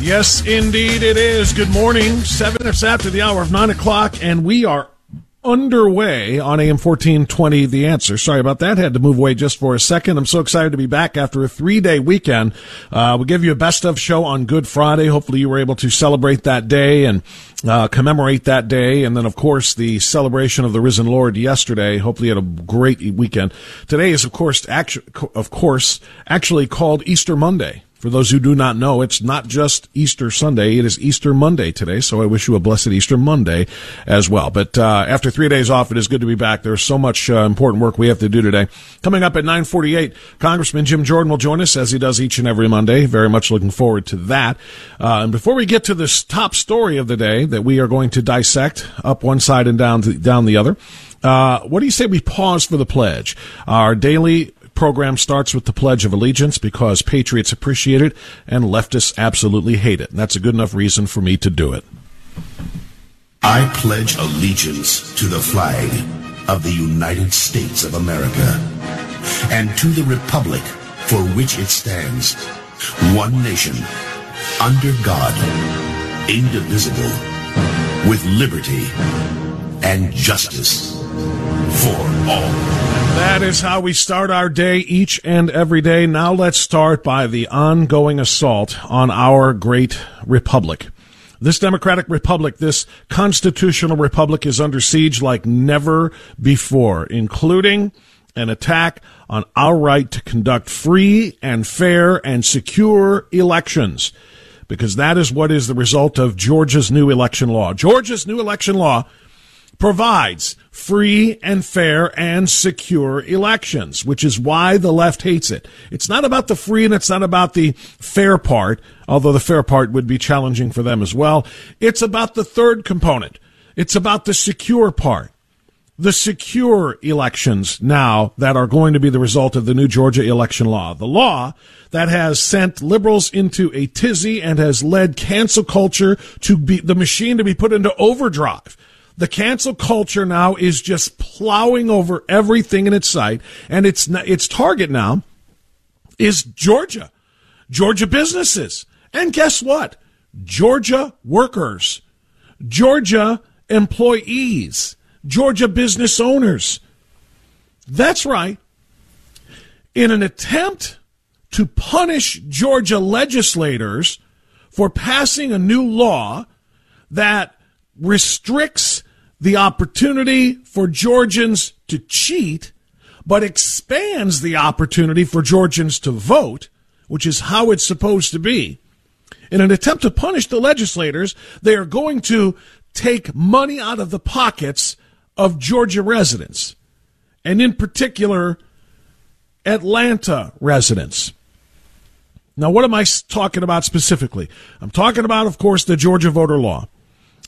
Yes, indeed it is. Good morning. Seven minutes after the hour of nine o'clock, and we are underway on AM 1420 The Answer. Sorry about that. Had to move away just for a second. I'm so excited to be back after a three day weekend. Uh, we'll give you a best of show on Good Friday. Hopefully you were able to celebrate that day and uh, commemorate that day. And then, of course, the celebration of the risen Lord yesterday. Hopefully you had a great weekend. Today is, of course, actually, of course, actually called Easter Monday. For those who do not know, it's not just Easter Sunday, it is Easter Monday today, so I wish you a blessed Easter Monday as well. But uh, after three days off, it is good to be back. There's so much uh, important work we have to do today. Coming up at 948, Congressman Jim Jordan will join us, as he does each and every Monday. Very much looking forward to that. Uh, and before we get to this top story of the day that we are going to dissect up one side and down, down the other, uh, what do you say we pause for the pledge? Our daily program starts with the Pledge of Allegiance because patriots appreciate it and leftists absolutely hate it. And that's a good enough reason for me to do it. I pledge allegiance to the flag of the United States of America and to the republic for which it stands, one nation, under God, indivisible, with liberty and justice for all. That is how we start our day each and every day. Now let's start by the ongoing assault on our great republic. This democratic republic, this constitutional republic is under siege like never before, including an attack on our right to conduct free and fair and secure elections. Because that is what is the result of Georgia's new election law. Georgia's new election law provides free and fair and secure elections, which is why the left hates it. It's not about the free and it's not about the fair part, although the fair part would be challenging for them as well. It's about the third component. It's about the secure part. The secure elections now that are going to be the result of the new Georgia election law. The law that has sent liberals into a tizzy and has led cancel culture to be the machine to be put into overdrive the cancel culture now is just plowing over everything in its sight, and its its target now is Georgia, Georgia businesses, and guess what? Georgia workers, Georgia employees, Georgia business owners. That's right. In an attempt to punish Georgia legislators for passing a new law that restricts the opportunity for Georgians to cheat, but expands the opportunity for Georgians to vote, which is how it's supposed to be. In an attempt to punish the legislators, they are going to take money out of the pockets of Georgia residents, and in particular, Atlanta residents. Now, what am I talking about specifically? I'm talking about, of course, the Georgia voter law.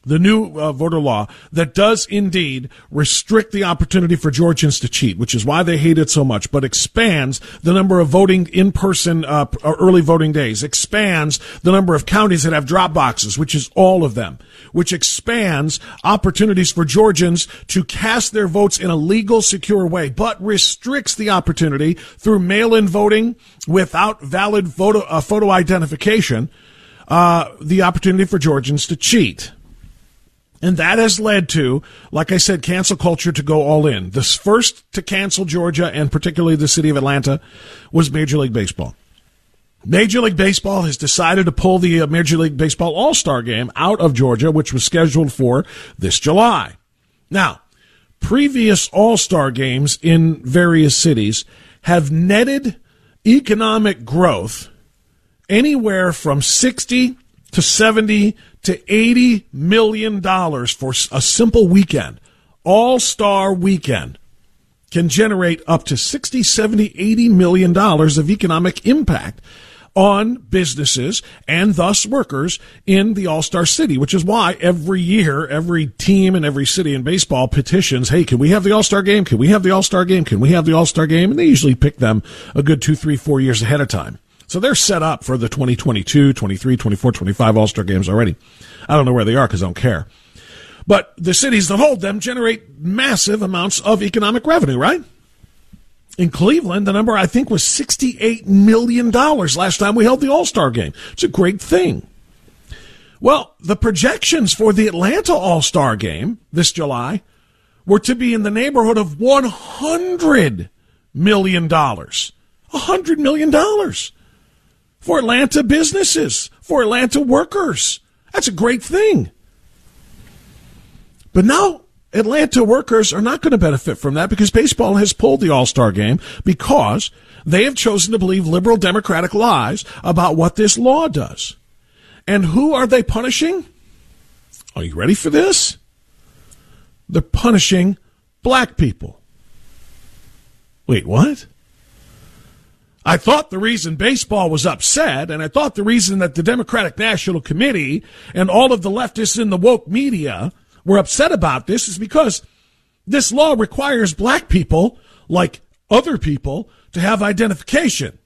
The new uh, voter law that does indeed restrict the opportunity for Georgians to cheat, which is why they hate it so much, but expands the number of voting in person uh, early voting days, expands the number of counties that have drop boxes, which is all of them, which expands opportunities for Georgians to cast their votes in a legal, secure way, but restricts the opportunity through mail-in voting without valid photo, uh, photo identification, uh, the opportunity for Georgians to cheat. And that has led to, like I said, cancel culture to go all in. The first to cancel Georgia and particularly the city of Atlanta was Major League Baseball. Major League Baseball has decided to pull the uh, Major League Baseball All Star game out of Georgia, which was scheduled for this July. Now, previous All Star games in various cities have netted economic growth anywhere from 60 to 70 to 80 million dollars for a simple weekend. All-star weekend can generate up to 60, 70, 80 million dollars of economic impact on businesses and thus workers in the All-Star City, which is why every year, every team and every city in baseball petitions, hey, can we have the All-Star game? Can we have the All-Star game? Can we have the All-Star game? And they usually pick them a good two, three, four years ahead of time. So they're set up for the 2022, 23, 24, 25 All Star games already. I don't know where they are because I don't care. But the cities that hold them generate massive amounts of economic revenue, right? In Cleveland, the number I think was $68 million last time we held the All Star game. It's a great thing. Well, the projections for the Atlanta All Star game this July were to be in the neighborhood of $100 million. $100 million for Atlanta businesses, for Atlanta workers. That's a great thing. But now Atlanta workers are not going to benefit from that because baseball has pulled the All Star game because they have chosen to believe liberal Democratic lies about what this law does. And who are they punishing? Are you ready for this? They're punishing black people. Wait, what? I thought the reason baseball was upset, and I thought the reason that the Democratic National Committee and all of the leftists in the woke media were upset about this is because this law requires black people, like other people, to have identification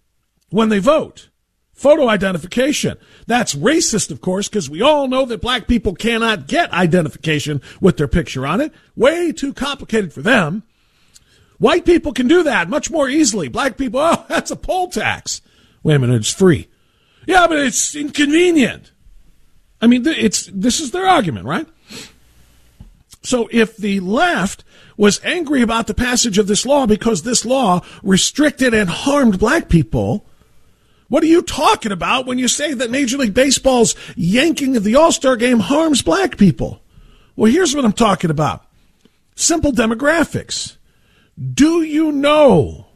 when they vote. Photo identification. That's racist, of course, because we all know that black people cannot get identification with their picture on it. Way too complicated for them. White people can do that much more easily. Black people, oh, that's a poll tax. Wait a minute, it's free. Yeah, but it's inconvenient. I mean, it's this is their argument, right? So if the left was angry about the passage of this law because this law restricted and harmed black people, what are you talking about when you say that Major League Baseball's yanking of the All-Star game harms black people? Well, here's what I'm talking about. Simple demographics. Do you know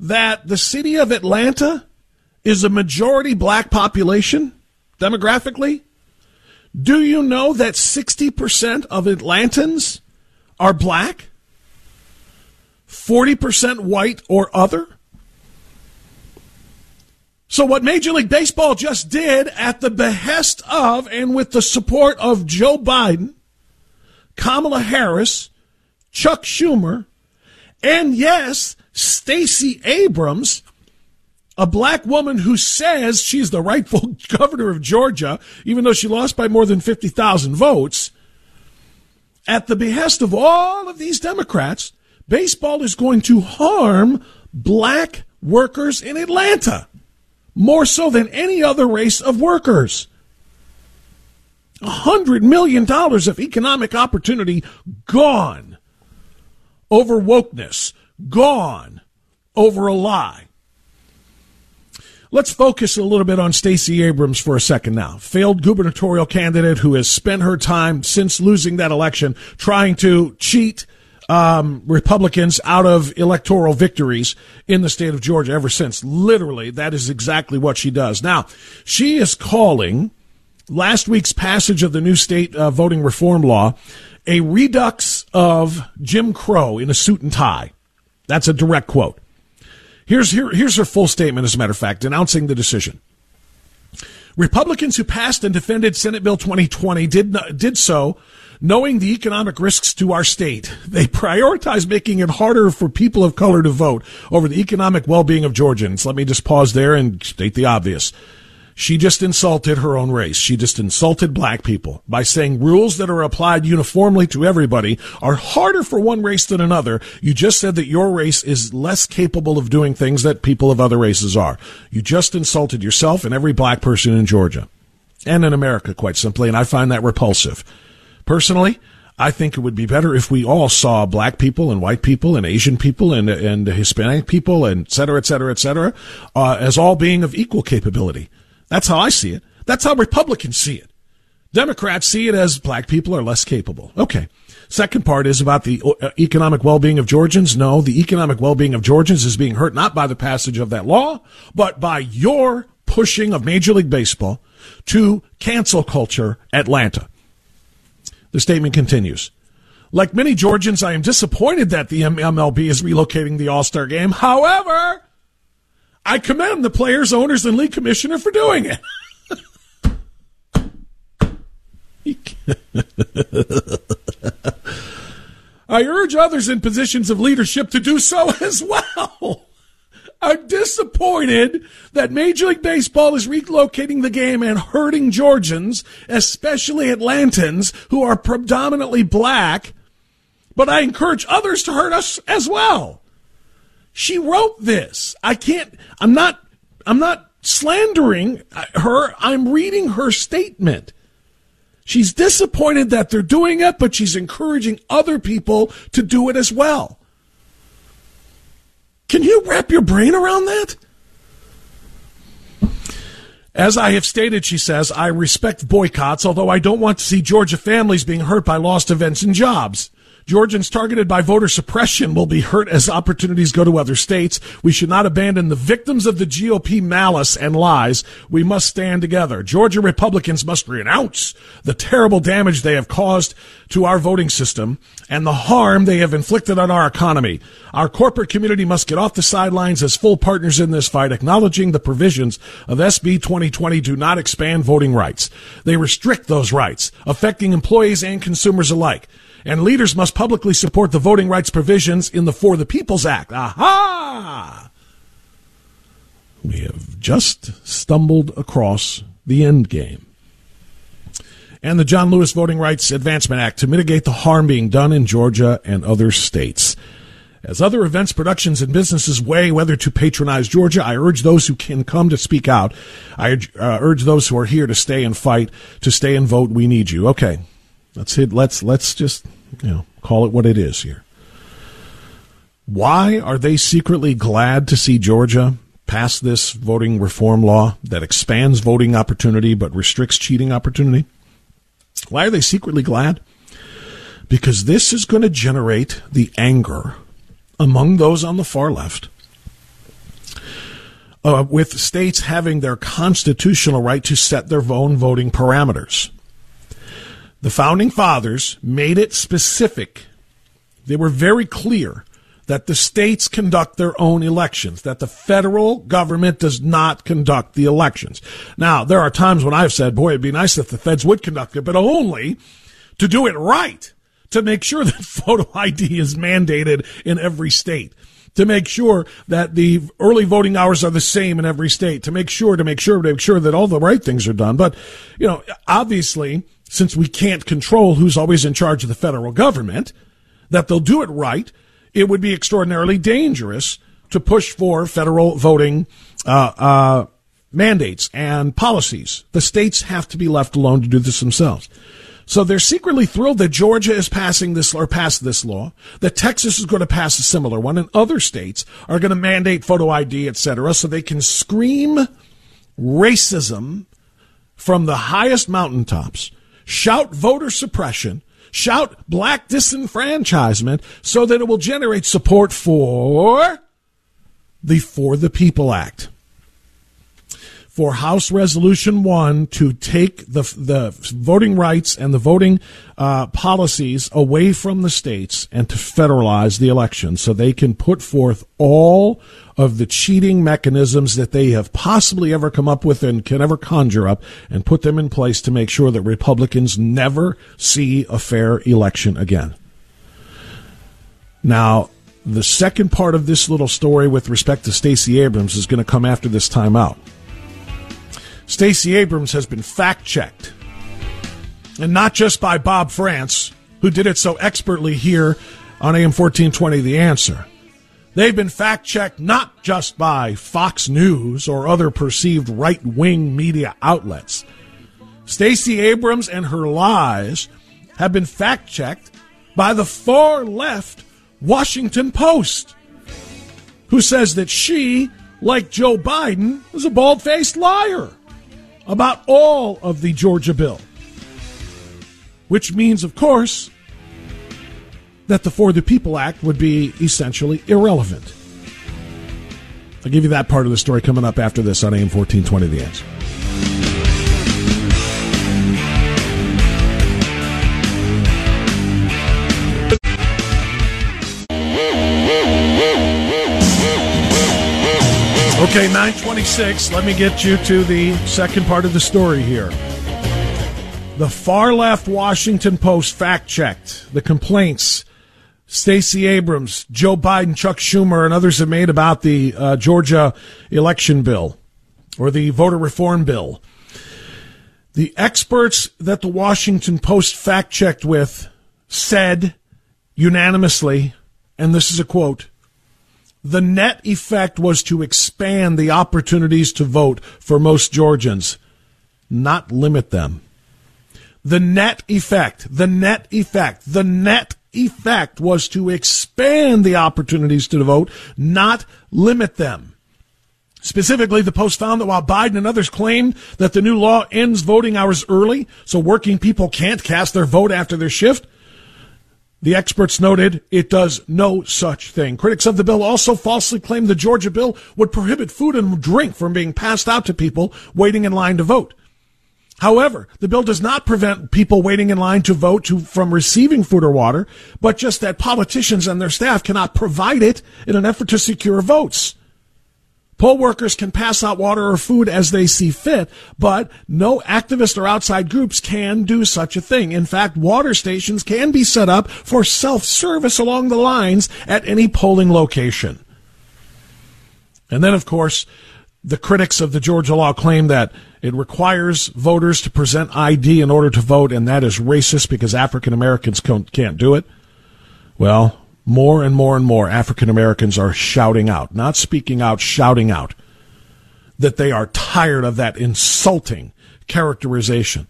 that the city of Atlanta is a majority black population demographically? Do you know that 60% of Atlantans are black? 40% white or other? So what Major League Baseball just did at the behest of and with the support of Joe Biden, Kamala Harris, Chuck Schumer, and yes, Stacey Abrams, a black woman who says she's the rightful governor of Georgia, even though she lost by more than 50,000 votes, at the behest of all of these Democrats, baseball is going to harm black workers in Atlanta more so than any other race of workers. A hundred million dollars of economic opportunity gone over wokeness, gone over a lie. Let's focus a little bit on Stacey Abrams for a second now. Failed gubernatorial candidate who has spent her time since losing that election trying to cheat um, Republicans out of electoral victories in the state of Georgia ever since. Literally, that is exactly what she does. Now, she is calling last week's passage of the new state uh, voting reform law a redux of Jim Crow in a suit and tie. That's a direct quote. Here's, here, here's her full statement, as a matter of fact, denouncing the decision. Republicans who passed and defended Senate Bill 2020 did, did so knowing the economic risks to our state. They prioritize making it harder for people of color to vote over the economic well-being of Georgians. Let me just pause there and state the obvious. She just insulted her own race. She just insulted black people by saying rules that are applied uniformly to everybody are harder for one race than another. You just said that your race is less capable of doing things that people of other races are. You just insulted yourself and every black person in Georgia and in America, quite simply, and I find that repulsive. Personally, I think it would be better if we all saw black people and white people and Asian people and, and Hispanic people and et cetera, et cetera, et cetera, uh, as all being of equal capability. That's how I see it. That's how Republicans see it. Democrats see it as black people are less capable. Okay. Second part is about the uh, economic well-being of Georgians. No, the economic well-being of Georgians is being hurt not by the passage of that law, but by your pushing of Major League Baseball to cancel culture Atlanta. The statement continues. Like many Georgians, I am disappointed that the MLB is relocating the All-Star game. However, I commend the players, owners, and league commissioner for doing it. I urge others in positions of leadership to do so as well. I'm disappointed that Major League Baseball is relocating the game and hurting Georgians, especially Atlantans who are predominantly black, but I encourage others to hurt us as well. She wrote this. I can't, I'm not, I'm not slandering her. I'm reading her statement. She's disappointed that they're doing it, but she's encouraging other people to do it as well. Can you wrap your brain around that? As I have stated, she says, I respect boycotts, although I don't want to see Georgia families being hurt by lost events and jobs. Georgians targeted by voter suppression will be hurt as opportunities go to other states. We should not abandon the victims of the GOP malice and lies. We must stand together. Georgia Republicans must renounce the terrible damage they have caused to our voting system and the harm they have inflicted on our economy. Our corporate community must get off the sidelines as full partners in this fight, acknowledging the provisions of SB 2020 do not expand voting rights. They restrict those rights, affecting employees and consumers alike and leaders must publicly support the voting rights provisions in the For the People's Act. Aha! We have just stumbled across the end game. And the John Lewis Voting Rights Advancement Act to mitigate the harm being done in Georgia and other states. As other events, productions, and businesses weigh whether to patronize Georgia, I urge those who can come to speak out. I urge, uh, urge those who are here to stay and fight, to stay and vote. We need you. Okay. Let's hit, let's let's just you know call it what it is here. Why are they secretly glad to see Georgia pass this voting reform law that expands voting opportunity but restricts cheating opportunity? Why are they secretly glad? Because this is going to generate the anger among those on the far left uh, with states having their constitutional right to set their own voting parameters. The founding fathers made it specific. They were very clear that the states conduct their own elections, that the federal government does not conduct the elections. Now, there are times when I've said, boy, it'd be nice if the feds would conduct it, but only to do it right, to make sure that photo ID is mandated in every state to make sure that the early voting hours are the same in every state, to make sure, to make sure, to make sure that all the right things are done. But, you know, obviously, since we can't control who's always in charge of the federal government, that they'll do it right, it would be extraordinarily dangerous to push for federal voting uh, uh, mandates and policies. The states have to be left alone to do this themselves. So they're secretly thrilled that Georgia is passing this or passed this law, that Texas is going to pass a similar one, and other states are going to mandate photo ID, et cetera, so they can scream racism from the highest mountaintops shout voter suppression, shout black disenfranchisement so that it will generate support for the For the People Act. For House Resolution 1 to take the, the voting rights and the voting uh, policies away from the states and to federalize the election so they can put forth all of the cheating mechanisms that they have possibly ever come up with and can ever conjure up and put them in place to make sure that Republicans never see a fair election again. Now, the second part of this little story with respect to Stacey Abrams is going to come after this timeout. Stacey Abrams has been fact checked. And not just by Bob Frantz, who did it so expertly here on AM 1420 The Answer. They've been fact checked not just by Fox News or other perceived right wing media outlets. Stacey Abrams and her lies have been fact checked by the far left Washington Post, who says that she, like Joe Biden, is a bald faced liar about all of the Georgia bill. Which means, of course, that the For the People Act would be essentially irrelevant. I'll give you that part of the story coming up after this on AM 1420 The Answer. Okay, 926. Let me get you to the second part of the story here. The far left Washington Post fact checked the complaints Stacey Abrams, Joe Biden, Chuck Schumer, and others have made about the uh, Georgia election bill or the voter reform bill. The experts that the Washington Post fact checked with said unanimously, and this is a quote, the net effect was to expand the opportunities to vote for most Georgians, not limit them. The net effect, the net effect, the net effect was to expand the opportunities to vote, not limit them. Specifically, the Post found that while Biden and others claimed that the new law ends voting hours early, so working people can't cast their vote after their shift, the experts noted it does no such thing. Critics of the bill also falsely claimed the Georgia bill would prohibit food and drink from being passed out to people waiting in line to vote. However, the bill does not prevent people waiting in line to vote to, from receiving food or water, but just that politicians and their staff cannot provide it in an effort to secure votes. Poll workers can pass out water or food as they see fit, but no activist or outside groups can do such a thing. In fact, water stations can be set up for self-service along the lines at any polling location. And then, of course, the critics of the Georgia law claim that it requires voters to present ID in order to vote, and that is racist because African Americans can't do it. Well, more and more and more African Americans are shouting out, not speaking out, shouting out that they are tired of that insulting characterization,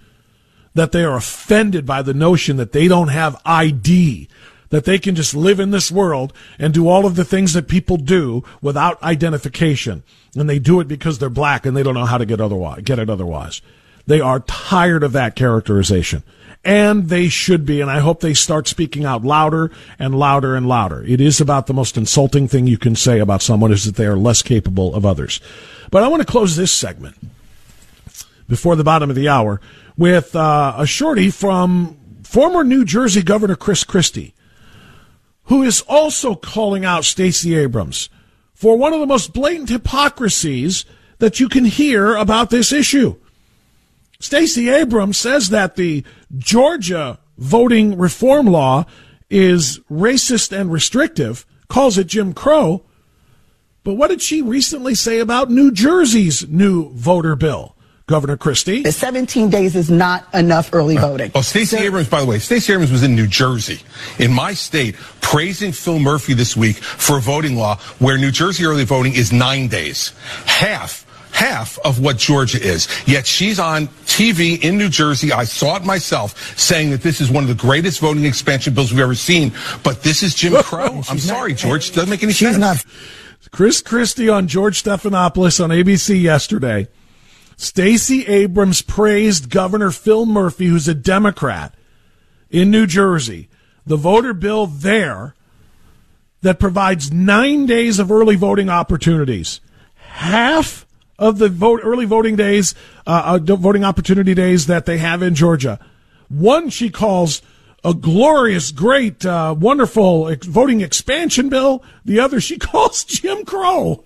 that they are offended by the notion that they don't have ID, that they can just live in this world and do all of the things that people do without identification. And they do it because they're black and they don't know how to get otherwise, get it otherwise. They are tired of that characterization and they should be. And I hope they start speaking out louder and louder and louder. It is about the most insulting thing you can say about someone is that they are less capable of others. But I want to close this segment before the bottom of the hour with uh, a shorty from former New Jersey Governor Chris Christie, who is also calling out Stacey Abrams for one of the most blatant hypocrisies that you can hear about this issue. Stacey Abrams says that the Georgia voting reform law is racist and restrictive, calls it Jim Crow. But what did she recently say about New Jersey's new voter bill? Governor Christie. The 17 days is not enough early uh, voting. Oh, Stacey so, Abrams, by the way, Stacey Abrams was in New Jersey, in my state, praising Phil Murphy this week for a voting law where New Jersey early voting is nine days. Half half of what Georgia is. Yet she's on TV in New Jersey. I saw it myself saying that this is one of the greatest voting expansion bills we've ever seen. But this is Jim Crow. I'm sorry, George. Doesn't make any sense. Not. Chris Christie on George Stephanopoulos on ABC yesterday. Stacey Abrams praised Governor Phil Murphy, who's a Democrat in New Jersey. The voter bill there that provides nine days of early voting opportunities. Half of the vote early voting days, uh, uh, voting opportunity days that they have in Georgia. One she calls a glorious, great, uh, wonderful voting expansion bill. The other she calls Jim Crow.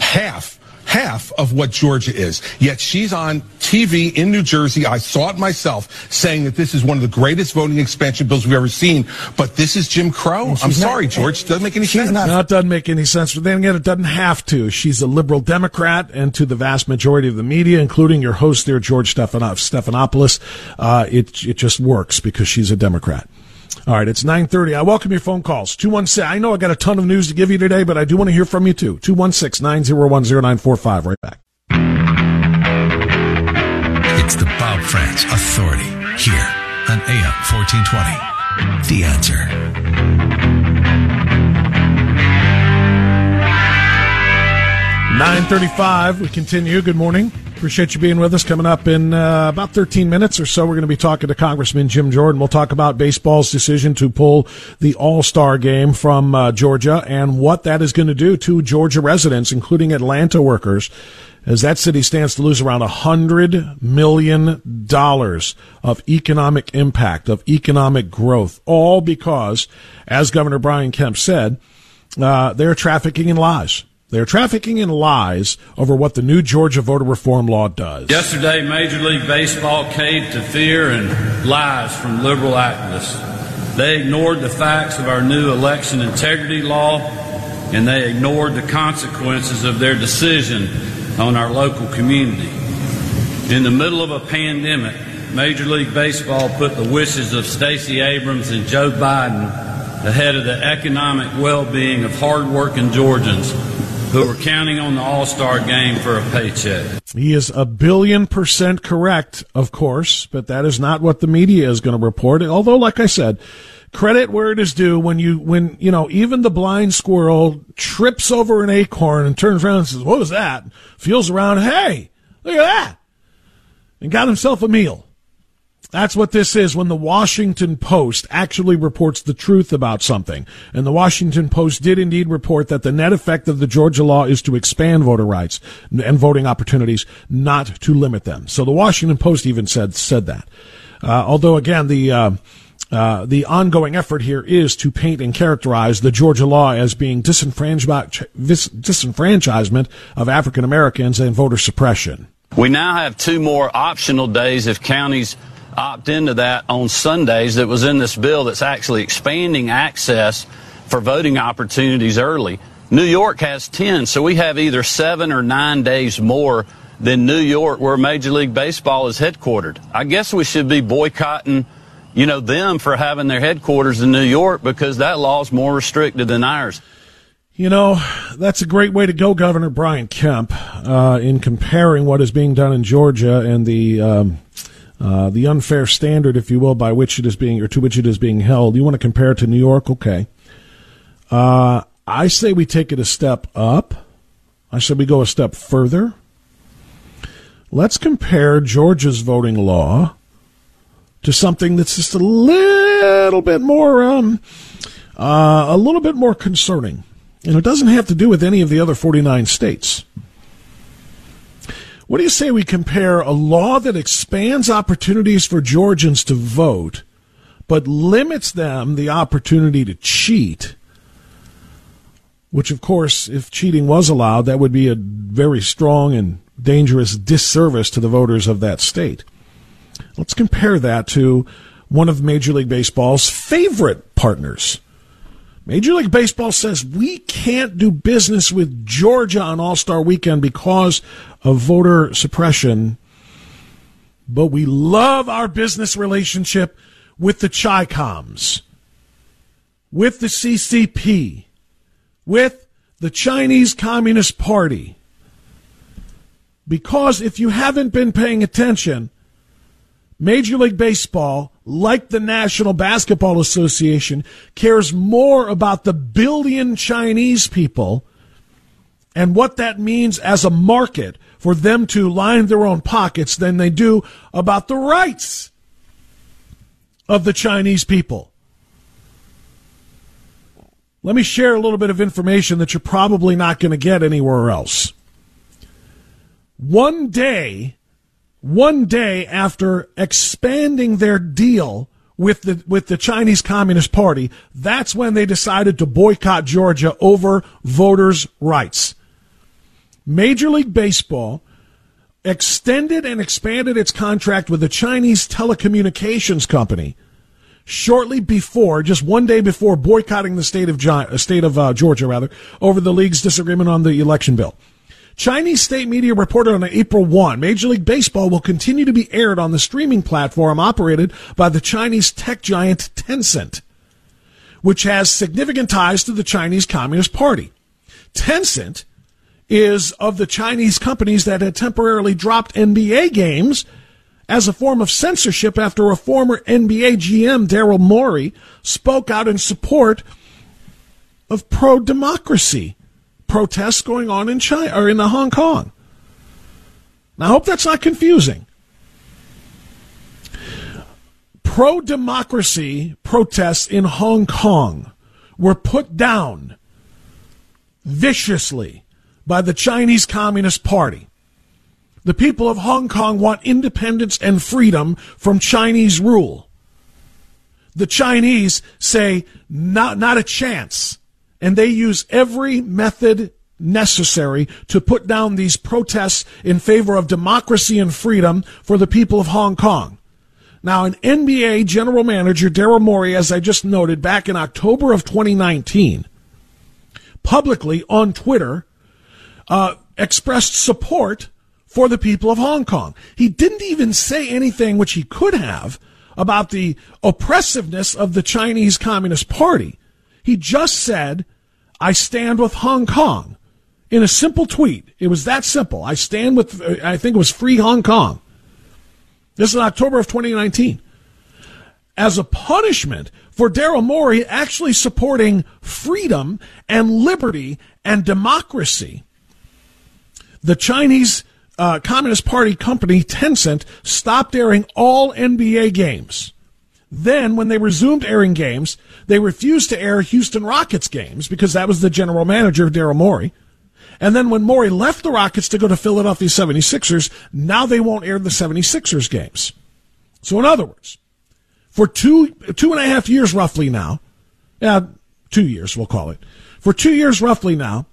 Half half of what Georgia is. Yet she's on TV in New Jersey. I saw it myself saying that this is one of the greatest voting expansion bills we've ever seen. But this is Jim Crow. I'm sorry, not, George. Doesn't make any sense. Not, no, it doesn't make any sense. But then again, it doesn't have to. She's a liberal Democrat, and to the vast majority of the media, including your host there, George Stephanopoulos, uh, it it just works because she's a Democrat. All right, it's 9:30. I welcome your phone calls. 216. I know I got a ton of news to give you today, but I do want to hear from you too. 216-901-0945 right back. It's the Bob Frantz Authority here on AM 1420. The answer. Nine thirty-five. We continue. Good morning. Appreciate you being with us. Coming up in uh, about 13 minutes or so, we're going to be talking to Congressman Jim Jordan. We'll talk about baseball's decision to pull the All Star game from uh, Georgia and what that is going to do to Georgia residents, including Atlanta workers, as that city stands to lose around $100 million of economic impact, of economic growth, all because, as Governor Brian Kemp said, uh, they're trafficking in lies. They're trafficking in lies over what the new Georgia voter reform law does. Yesterday, Major League Baseball caved to fear and lies from liberal activists. They ignored the facts of our new election integrity law, and they ignored the consequences of their decision on our local community. In the middle of a pandemic, Major League Baseball put the wishes of Stacey Abrams and Joe Biden ahead of the economic well being of hardworking Georgians who were counting on the All Star game for a paycheck. He is a billion percent correct, of course, but that is not what the media is going to report. Although, like I said, credit where it is due when you when you know even the blind squirrel trips over an acorn and turns around and says, "What was that?" Feels around, hey, look at that, and got himself a meal. That's what this is when the Washington Post actually reports the truth about something. And the Washington Post did indeed report that the net effect of the Georgia law is to expand voter rights and voting opportunities, not to limit them. So the Washington Post even said said that. Uh, although again, the uh, uh, the ongoing effort here is to paint and characterize the Georgia law as being disenfranchisement of African Americans and voter suppression. We now have two more optional days if counties opt into that on Sundays that was in this bill that's actually expanding access for voting opportunities early. New York has 10, so we have either seven or nine days more than New York, where Major League Baseball is headquartered. I guess we should be boycotting, you know, them for having their headquarters in New York because that law is more restricted than ours. You know, that's a great way to go, Governor Brian Kemp, uh, in comparing what is being done in Georgia and the um, uh, the unfair standard, if you will, by which it is being or to which it is being held. You want to compare it to New York? Okay. Uh, I say we take it a step up. I say we go a step further. Let's compare Georgia's voting law to something that's just a little bit more, um, uh, a little bit more concerning. And it doesn't have to do with any of the other 49 states. What do you say we compare a law that expands opportunities for Georgians to vote, but limits them the opportunity to cheat? Which, of course, if cheating was allowed, that would be a very strong and dangerous disservice to the voters of that state. Let's compare that to one of Major League Baseball's favorite partners, Major League Baseball says we can't do business with Georgia on All Star Weekend because of voter suppression, but we love our business relationship with the Chi-Coms, with the CCP, with the Chinese Communist Party. Because if you haven't been paying attention, Major League Baseball like the National Basketball Association, cares more about the billion Chinese people and what that means as a market for them to line their own pockets than they do about the rights of the Chinese people. Let me share a little bit of information that you're probably not going to get anywhere else. one day, one day after expanding their deal with the with the Chinese Communist Party, that's when they decided to boycott Georgia over voters' rights. Major League Baseball extended and expanded its contract with the Chinese telecommunications company shortly before, just one day before boycotting the state of uh, state of uh, Georgia, rather, over the league's disagreement on the election bill. Chinese state media reported on April 1, Major League Baseball will continue to be aired on the streaming platform operated by the Chinese tech giant Tencent, which has significant ties to the Chinese Communist Party. Tencent is of the Chinese companies that had temporarily dropped NBA games as a form of censorship after a former NBA GM, Daryl Morey, spoke out in support of pro democracy protests going on in China or in Hong Kong. Now, I hope that's not confusing. Pro democracy protests in Hong Kong were put down viciously by the Chinese Communist Party. The people of Hong Kong want independence and freedom from Chinese rule. The Chinese say, not, not a chance. And they use every method necessary to put down these protests in favor of democracy and freedom for the people of Hong Kong. Now, an NBA general manager, Daryl Morey, as I just noted, back in October of 2019, publicly on Twitter, uh, expressed support for the people of Hong Kong. He didn't even say anything which he could have about the oppressiveness of the Chinese Communist Party. He just said, I stand with Hong Kong in a simple tweet. It was that simple. I stand with, I think it was Free Hong Kong. This is October of 2019. As a punishment for Daryl Morey actually supporting freedom and liberty and democracy, the Chinese uh, Communist Party company Tencent stopped airing all NBA games. Then, when they resumed airing games, they refused to air Houston Rockets games because that was the general manager, Daryl Morey. And then when Morey left the Rockets to go to Philadelphia 76ers, now they won't air the 76ers games. So in other words, for two, two and a half years roughly now, yeah, two years we'll call it, for two years roughly now,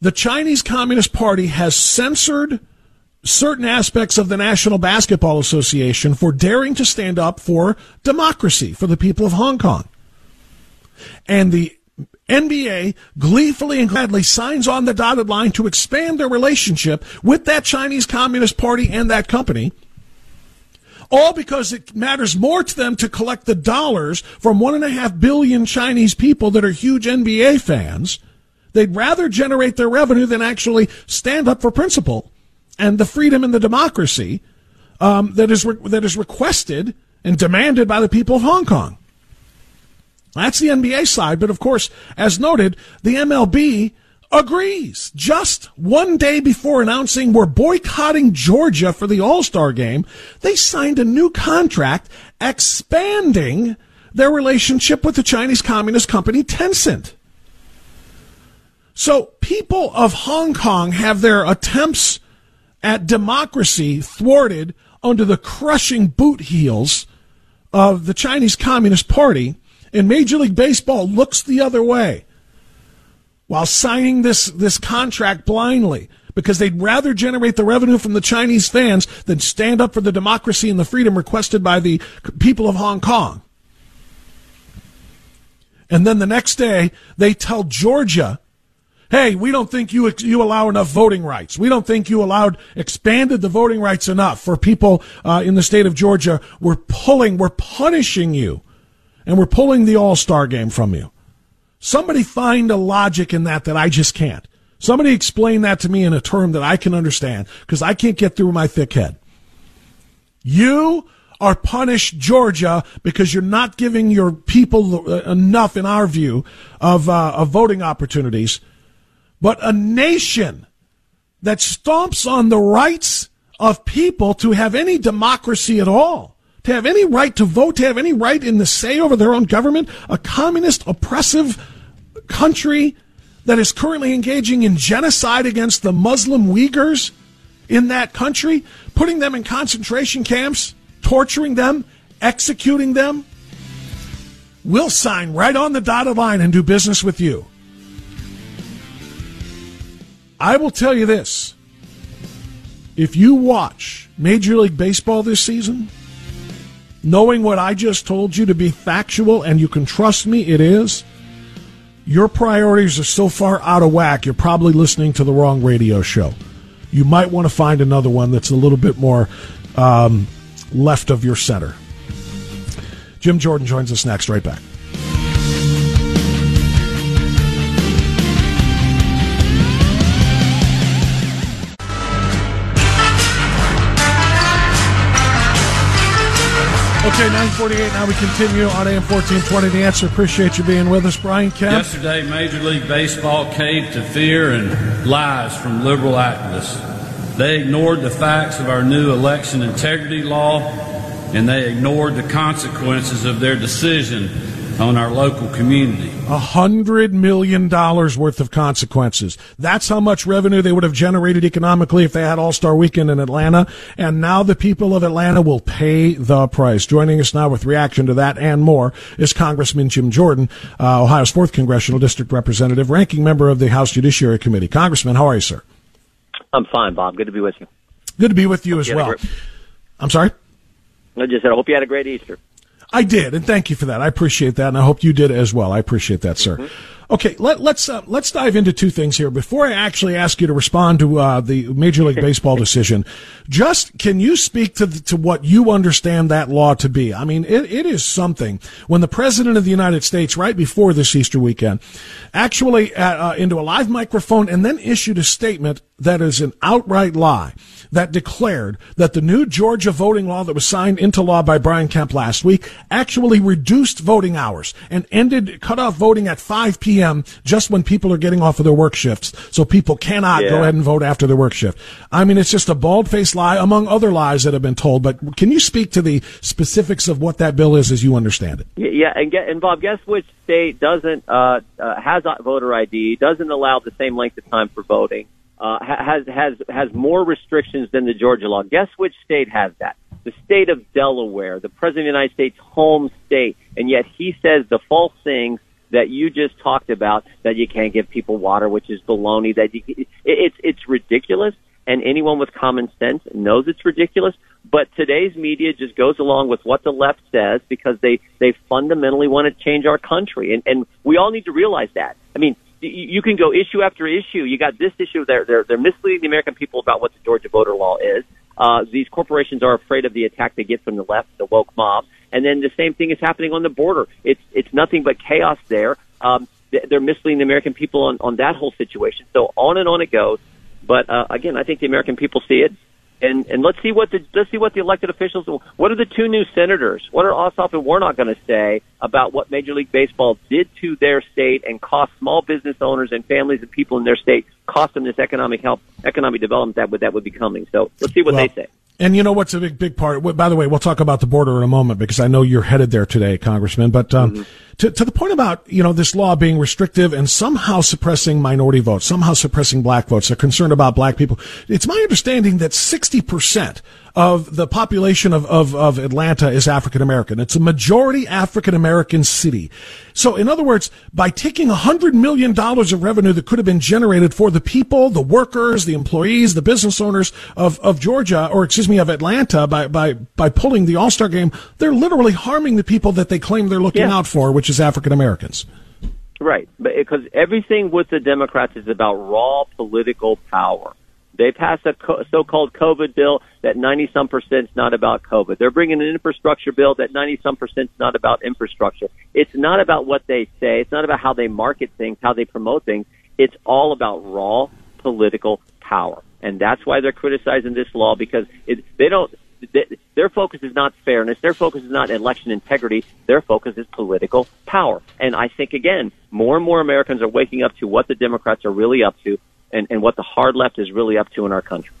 the Chinese Communist Party has censored certain aspects of the National Basketball Association for daring to stand up for democracy for the people of Hong Kong. And the NBA gleefully and gladly signs on the dotted line to expand their relationship with that Chinese Communist Party and that company. All because it matters more to them to collect the dollars from one and a half billion Chinese people that are huge NBA fans. They'd rather generate their revenue than actually stand up for principle and the freedom and the democracy um, that is re- that is requested and demanded by the people of Hong Kong. That's the NBA side, but of course, as noted, the MLB agrees. Just one day before announcing we're boycotting Georgia for the All Star game, they signed a new contract expanding their relationship with the Chinese Communist company Tencent. So people of Hong Kong have their attempts at democracy thwarted under the crushing boot heels of the Chinese Communist Party, and Major League Baseball looks the other way while signing this, this contract blindly because they'd rather generate the revenue from the Chinese fans than stand up for the democracy and the freedom requested by the people of Hong Kong. And then the next day, they tell Georgia hey, we don't think you you allow enough voting rights. We don't think you allowed expanded the voting rights enough for people uh, in the state of Georgia. We're pulling, we're punishing you, and we're pulling the All Star game from you. Somebody find a logic in that that I just can't. Somebody explain that to me in a term that I can understand because I can't get through my thick head. You are punished Georgia because you're not giving your people uh, enough, in our view, of, uh, of voting opportunities but a nation that stomps on the rights of people to have any democracy at all, to have any right to vote, to have any right in the say over their own government, a communist, oppressive country that is currently engaging in genocide against the Muslim Uyghurs in that country, putting them in concentration camps, torturing them, executing them, we'll sign right on the dotted line and do business with you. I will tell you this. If you watch Major League Baseball this season, knowing what I just told you to be factual and you can trust me, it is, your priorities are so far out of whack, you're probably listening to the wrong radio show. You might want to find another one that's a little bit more um, left of your center. Jim Jordan joins us next, right back. Okay, 948. Now we continue on AM 1420. The answer. Appreciate you being with us, Brian Kemp. Yesterday, Major League Baseball caved to fear and lies from liberal activists. They ignored the facts of our new election integrity law, and they ignored the consequences of their decision on our local community. A hundred million dollars worth of consequences. That's how much revenue they would have generated economically if they had All Star Weekend in Atlanta. And now the people of Atlanta will pay the price. Joining us now with reaction to that and more is Congressman Jim Jordan, uh, Ohio's fourth congressional district representative, ranking member of the House Judiciary Committee. Congressman, how are you, sir? I'm fine, Bob. Good to be with you. Good to be with you Hope as you well. great- I'm sorry. I just said I hope you had a great Easter. I did, and thank you for that. I appreciate that, and I hope you did as well. I appreciate that, sir. Okay, let, let's uh, let's dive into two things here before I actually ask you to respond to uh, the Major League Baseball decision. Just can you speak to the, to what you understand that law to be? I mean, it, it is something when the president of the United States, right before this Easter weekend, actually uh, uh, into a live microphone and then issued a statement that is an outright lie that declared that the new Georgia voting law that was signed into law by Brian Kemp last week actually reduced voting hours and ended cut off voting at 5 p.m. just when people are getting off of their work shifts. So people cannot go ahead and vote after their work shift. I mean, it's just a bald faced lie among other lies that have been told. But can you speak to the specifics of what that bill is as you understand it? Yeah, and get, and Bob, guess which state doesn't uh, uh, has voter ID, doesn't allow the same length of time for voting, uh, has has has more restrictions than the Georgia law. Guess which state has that? The state of Delaware, the president of the United States' home state, and yet he says the false things that you just talked about that you can't give people water, which is baloney. That you, it, it's it's ridiculous, and anyone with common sense knows it's ridiculous. But today's media just goes along with what the left says because they they fundamentally want to change our country, and and we all need to realize that. I mean, you can go issue after issue. You got this issue. They're they're they're misleading the American people about what the Georgia voter law is. Uh, these corporations are afraid of the attack they get from the left, the woke mob, and then the same thing is happening on the border. It's it's nothing but chaos there. Um, th- they're misleading the American people on on that whole situation. So on and on it goes. But uh, again, I think the American people see it, and and let's see what the let's see what the elected officials. What are the two new senators? What are Ossoff and Warnock going to say about what Major League Baseball did to their state and cost small business owners and families and people in their state, cost them this economic help, economic development that would that would be coming. So let's see what Well, they say. And you know what's a big, big part? By the way, we'll talk about the border in a moment because I know you're headed there today, Congressman. But um, to, to the point about you know this law being restrictive and somehow suppressing minority votes, somehow suppressing black votes, they're concerned about black people. It's my understanding that 60 percent of the population of, of, of Atlanta is African American. It's a majority African American city. So, in other words, by taking $100 million of revenue that could have been generated for the people, the workers, the employees, the business owners of, of Georgia, or excuse me, of Atlanta, by, by, by pulling the All Star game, they're literally harming the people that they claim they're looking Yeah. out for, which is African Americans. Right, because everything with the Democrats is about raw political power. They passed a co- so-called COVID bill that 90 some percent is not about COVID. They're bringing an infrastructure bill that 90 some percent is not about infrastructure. It's not about what they say. It's not about how they market things, how they promote things. It's all about raw political power. And that's why they're criticizing this law because it, they don't, th- their focus is not fairness. Their focus is not election integrity. Their focus is political power. And I think again, more and more Americans are waking up to what the Democrats are really up to and, and what the hard left is really up to in our country.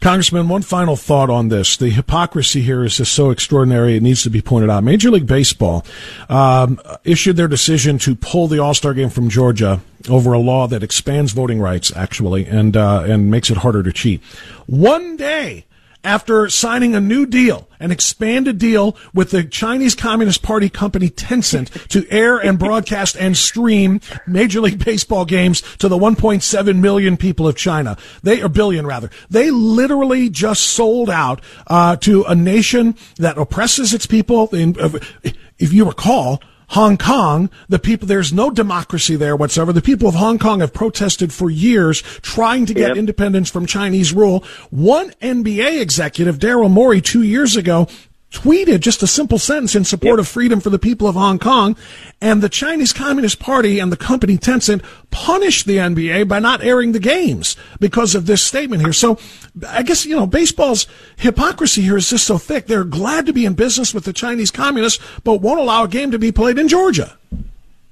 Congressman, one final thought on this. The hypocrisy here is just so extraordinary, it needs to be pointed out. Major League Baseball um, issued their decision to pull the All Star game from Georgia over a law that expands voting rights, actually, and, uh, and makes it harder to cheat. One day after signing a new deal, an expanded deal with the Chinese Communist Party company Tencent to air and broadcast and stream Major League Baseball games to the 1.7 million people of China. They, or billion rather. They literally just sold out, uh, to a nation that oppresses its people. If you recall, Hong Kong, the people, there's no democracy there whatsoever. The people of Hong Kong have protested for years trying to get yep. independence from Chinese rule. One NBA executive, Daryl Morey, two years ago, tweeted just a simple sentence in support yep. of freedom for the people of Hong Kong. And the Chinese Communist Party and the company Tencent punished the NBA by not airing the games because of this statement here. So I guess, you know, baseball's hypocrisy here is just so thick. They're glad to be in business with the Chinese communists, but won't allow a game to be played in Georgia.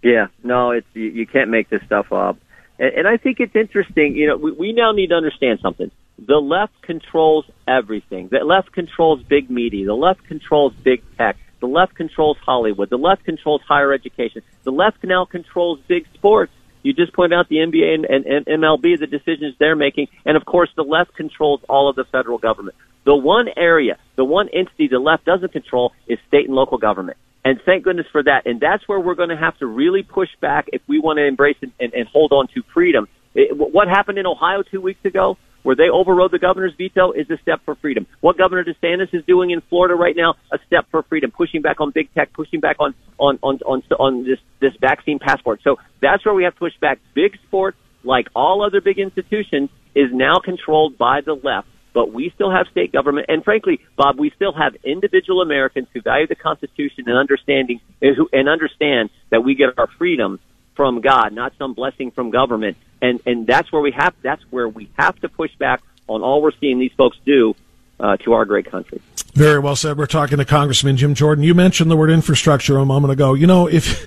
Yeah, no, it's, you, you can't make this stuff up. And, and I think it's interesting, you know, we, we now need to understand something the left controls everything. The left controls big media. The left controls big tech. The left controls Hollywood. The left controls higher education. The left now controls big sports. You just pointed out the NBA and, and, and MLB, the decisions they're making. And of course, the left controls all of the federal government. The one area, the one entity the left doesn't control is state and local government. And thank goodness for that. And that's where we're going to have to really push back if we want to embrace and, and, and hold on to freedom. It, what happened in Ohio two weeks ago? Where they overrode the governor's veto is a step for freedom. What Governor DeSantis is doing in Florida right now, a step for freedom, pushing back on big tech, pushing back on on on on, on this this vaccine passport. So that's where we have to push back. Big sports, like all other big institutions, is now controlled by the left. But we still have state government, and frankly, Bob, we still have individual Americans who value the Constitution and understanding and, who, and understand that we get our freedom from God, not some blessing from government. And and that's where we have that's where we have to push back on all we're seeing these folks do uh, to our great country. Very well said. We're talking to Congressman Jim Jordan. You mentioned the word infrastructure a moment ago. You know, if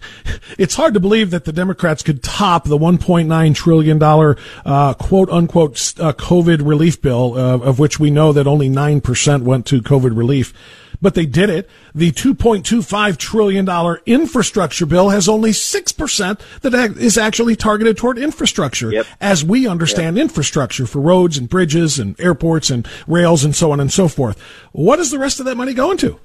it's hard to believe that the Democrats could top the 1.9 trillion dollar uh, quote unquote uh, COVID relief bill, uh, of which we know that only nine percent went to COVID relief but they did it. The $2.25 trillion infrastructure bill has only 6% that is actually targeted toward infrastructure yep. as we understand yep. infrastructure for roads and bridges and airports and rails and so on and so forth. What is the rest of that money going to?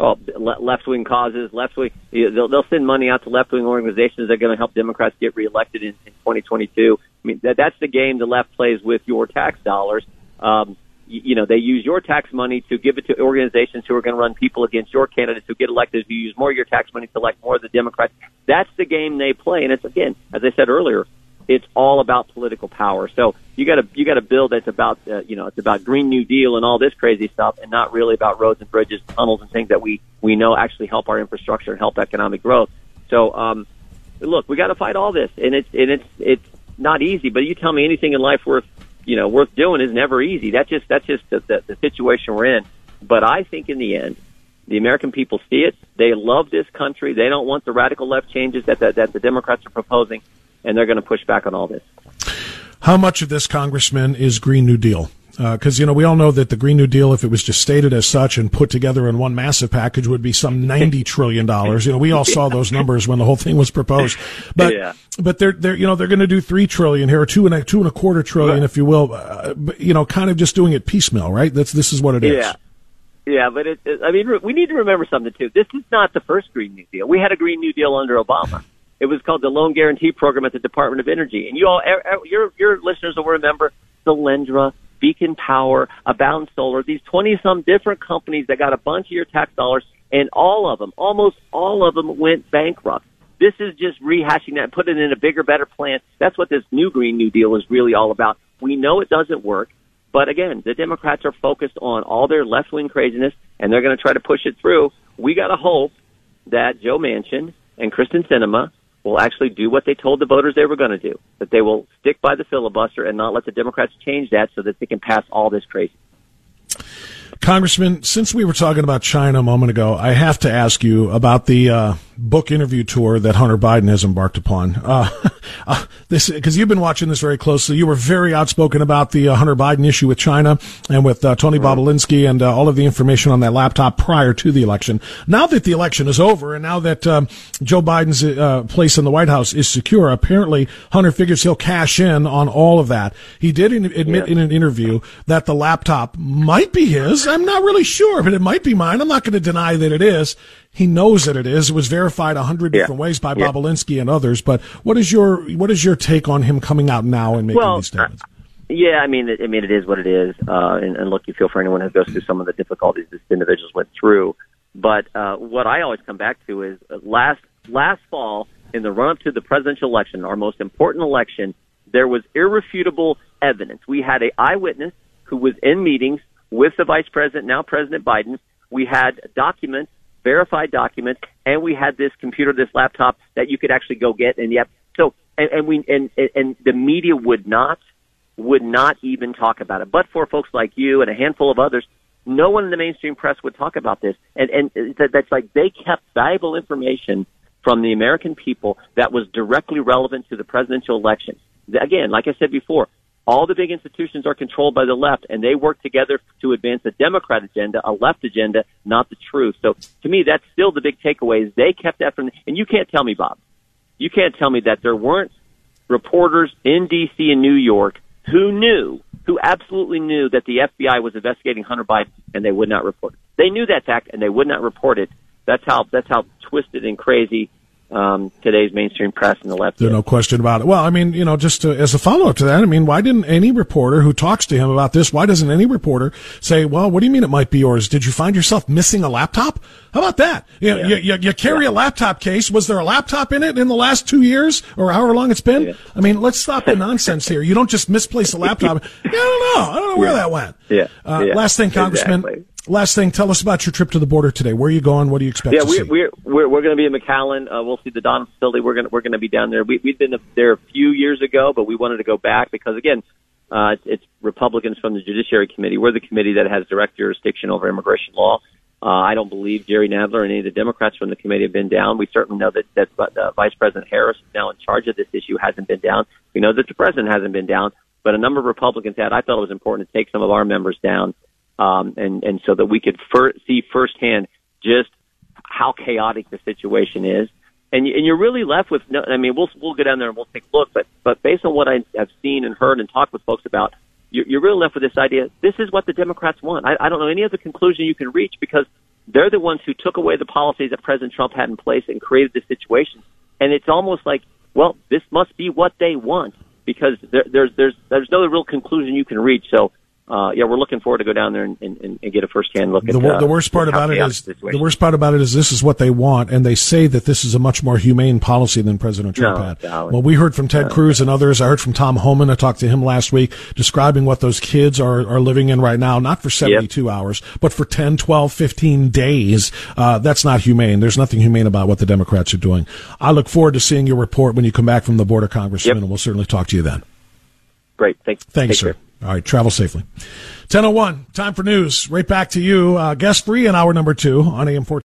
Oh, left wing causes, left wing. They'll, they'll send money out to left wing organizations that are going to help Democrats get reelected in, in 2022. I mean, that, that's the game the left plays with your tax dollars. Um, you know, they use your tax money to give it to organizations who are going to run people against your candidates who get elected. You use more of your tax money to elect more of the Democrats. That's the game they play, and it's again, as I said earlier, it's all about political power. So you got to you got to build that's about uh, you know it's about Green New Deal and all this crazy stuff, and not really about roads and bridges, tunnels, and things that we we know actually help our infrastructure and help economic growth. So um, look, we got to fight all this, and it's and it's it's not easy. But you tell me anything in life worth you know worth doing is never easy. That's just that's just the, the, the situation we're in. But I think in the end, the American people see it. They love this country. They don't want the radical left changes that the, that the Democrats are proposing, and they're going to push back on all this. How much of this, Congressman, is Green New Deal? Because, uh, you know, we all know that the Green New Deal, if it was just stated as such and put together in one massive package, would be some $90 trillion. You know, we all saw those numbers when the whole thing was proposed. But, yeah. but they're, they're, you know, they're going to do 3 trillion here, or two and a, two and a quarter trillion, right. if you will, uh, but, you know, kind of just doing it piecemeal, right? That's, this is what it is. Yeah. Yeah, but it, it, I mean, we need to remember something too. This is not the first Green New Deal. We had a Green New Deal under Obama. It was called the Loan Guarantee Program at the Department of Energy. And you all, your, your listeners will remember Solyndra, Beacon Power, Abound Solar, these 20 some different companies that got a bunch of your tax dollars and all of them, almost all of them went bankrupt. This is just rehashing that, putting it in a bigger, better plan. That's what this new Green New Deal is really all about. We know it doesn't work, but again, the Democrats are focused on all their left wing craziness and they're going to try to push it through. We got to hope that Joe Manchin and Kyrsten Sinema will actually do what they told the voters they were going to do, that they will stick by the filibuster and not let the Democrats change that so that they can pass all this crazy. Congressman, since we were talking about China a moment ago, I have to ask you about the uh, book interview tour that Hunter Biden has embarked upon. Uh, uh, this because you've been watching this very closely. You were very outspoken about the uh, Hunter Biden issue with China and with uh, Tony Bobulinski and uh, all of the information on that laptop prior to the election. Now that the election is over and now that um, Joe Biden's uh, place in the White House is secure, apparently Hunter figures he'll cash in on all of that. He did in, admit yeah. in an interview that the laptop might be his. I'm not really sure, but it might be mine. I'm not going to deny that it is. He knows that it is. It was verified a hundred yeah. different ways by yeah. And others. But what is your what is your take on him coming out now and making well, these statements? Uh, yeah, I mean, I mean, it is what it is. Uh, and, and look, you feel for anyone who goes through some of the difficulties this individuals went through. But uh, what I always come back to is uh, last last fall in the run up to the presidential election, our most important election, there was irrefutable evidence. We had a eyewitness who was in meetings with the vice president, now President Biden. We had documents verified document, and we had this computer, this laptop that you could actually go get. And yep, so and, and we and and the media would not would not even talk about it. But for folks like you and a handful of others, no one in the mainstream press would talk about this. And and that, that's like they kept valuable information from the American people that was directly relevant to the presidential election. Again, like I said before, all the big institutions are controlled by the left, and they work together to advance a Democrat agenda, a left agenda, not the truth. So to me, that's still the big takeaway. Is they kept that from, and you can't tell me, Bob, you can't tell me that there weren't reporters in D.C. and New York who knew, who absolutely knew that the FBI was investigating Hunter Biden, and they would not report it. They knew that fact, and they would not report it. That's how that's how twisted and crazy um, today's mainstream press and the left. There's no question about it. Well, I mean, you know, just to, as a follow up to that, I mean, why didn't any reporter who talks to him about this, why doesn't any reporter say, well, what do you mean it might be yours? Did you find yourself missing a laptop? How about that? You, yeah. you, you, you, carry yeah. a laptop case. Was there a laptop in it in the last two years or however long it's been? Yeah. I mean, let's stop the nonsense here. You don't just misplace a laptop. I don't know. I don't know where that went. Yeah. Uh, last thing, Congressman. Exactly. Last thing, tell us about your trip to the border today. Where are you going? What do you expect? Yeah, we're, we're we're we're going to be in McAllen. Uh, we'll see the Don facility. We're going to we're going to be down there. We, we've been there a few years ago, but we wanted to go back because again, uh, it's, it's Republicans from the Judiciary Committee. We're the committee that has direct jurisdiction over immigration law. Uh, I don't believe Jerry Nadler and any of the Democrats from the committee have been down. We certainly know that that uh, Vice President Harris is now in charge of this issue hasn't been down. We know that the president hasn't been down, but a number of Republicans had. I thought it was important to take some of our members down um, and and so that we could fir- see firsthand just how chaotic the situation is. And, and you're really left with no. I mean, we'll we'll go down there and we'll take a look, but but based on what I have seen and heard and talked with folks about, you're, really left with this idea. This is what the Democrats want. I, I don't know any other conclusion you can reach because they're the ones who took away the policies that President Trump had in place and created this situation. And it's almost like, well, this must be what they want because there, there's there's there's no real conclusion you can reach. So uh, yeah, we're looking forward to go down there and, and, and get a firsthand look the, at uh, the worst part about it is the worst part about it is this is what they want, and they say that this is a much more humane policy than President Trump no, had. No, well, we heard from Ted no, Cruz and others. I heard from Tom Homan. I talked to him last week, describing what those kids are are living in right now, not for 72 yep. hours, but for 10, 12, 15 days. Uh, that's not humane. There's nothing humane about what the Democrats are doing. I look forward to seeing your report when you come back from the border, Congressman, yep. and we'll certainly talk to you then. Great. Thanks. Thanks, sir. Care. All right, travel safely. 1001, time for news. Right back to you. Uh, guest free in hour number two on AM 14.